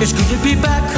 It's good to be back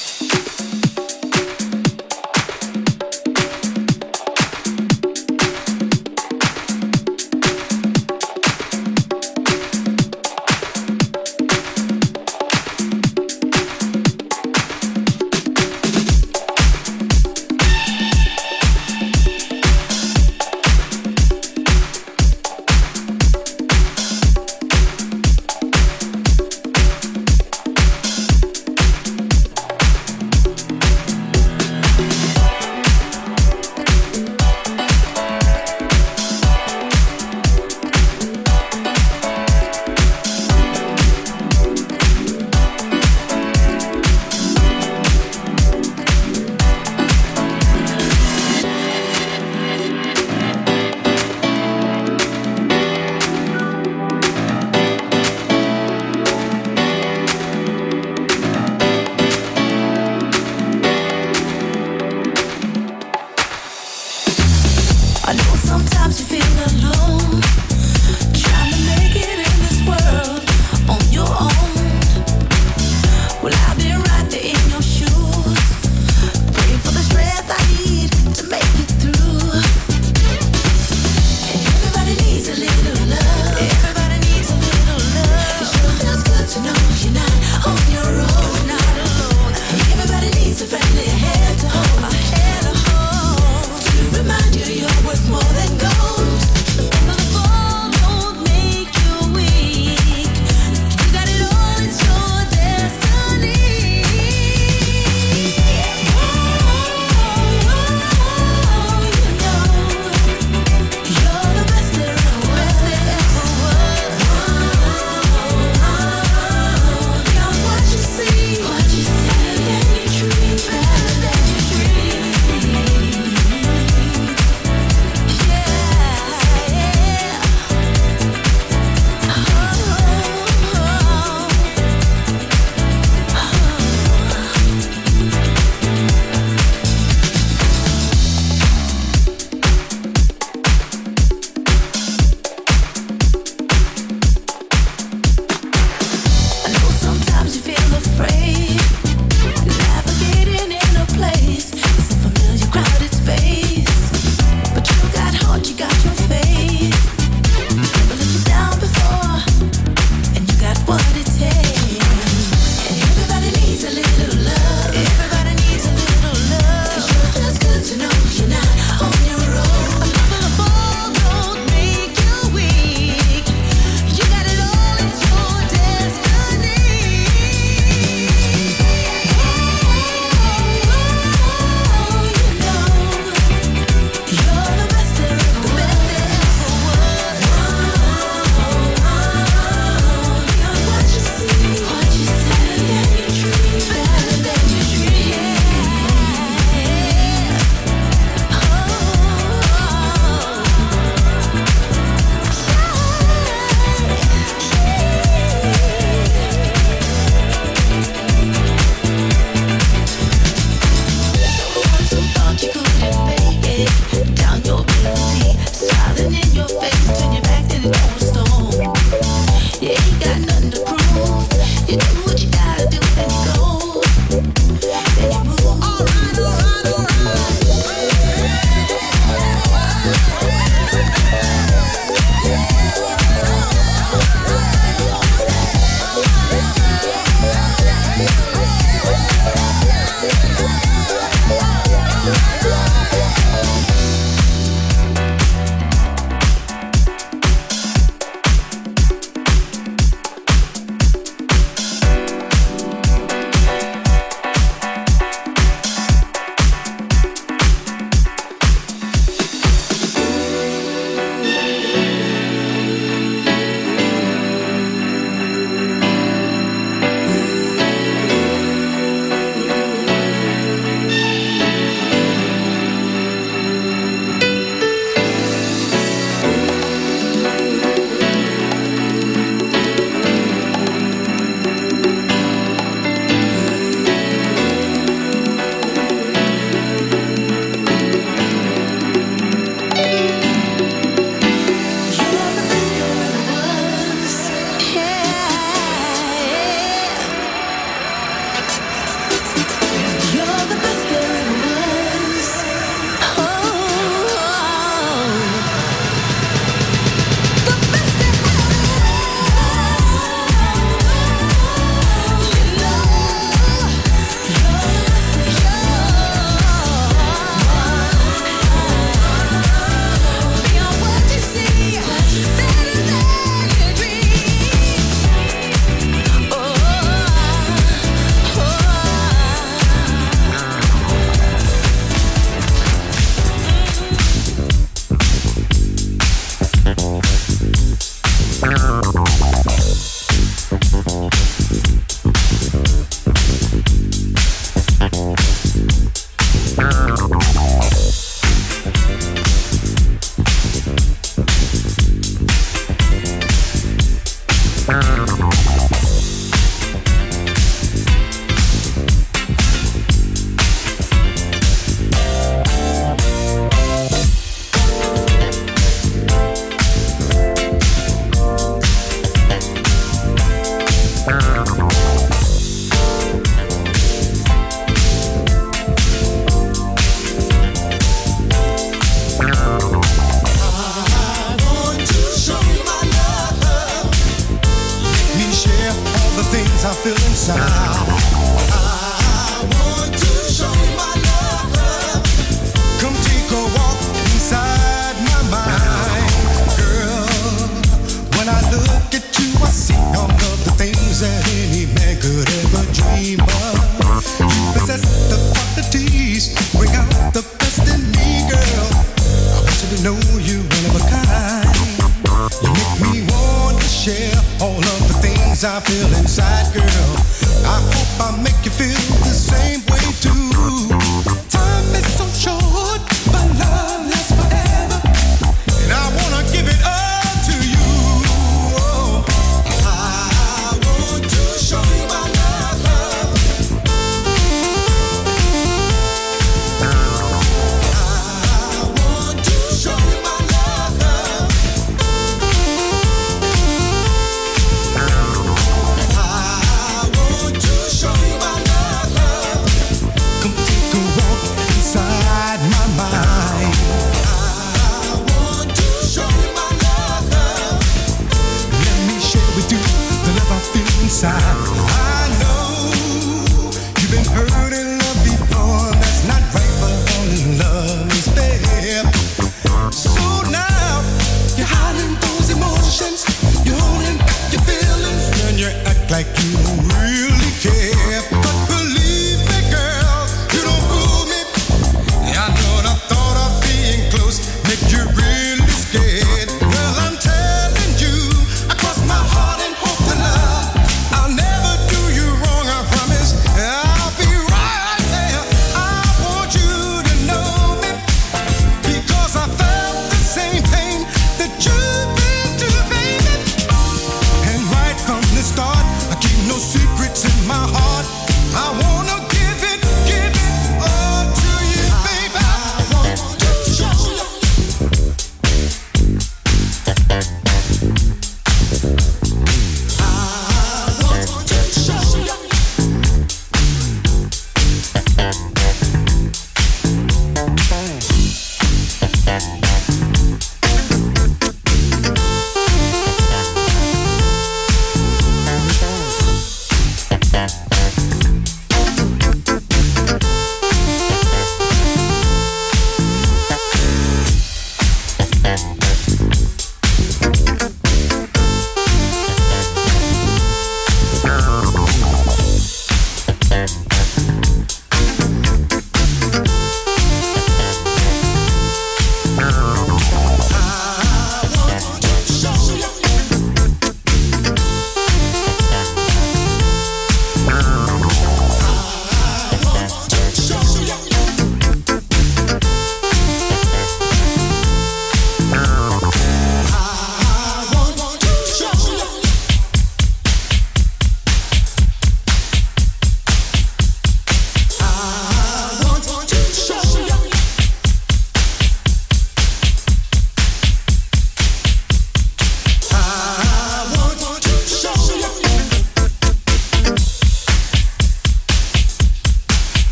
Feel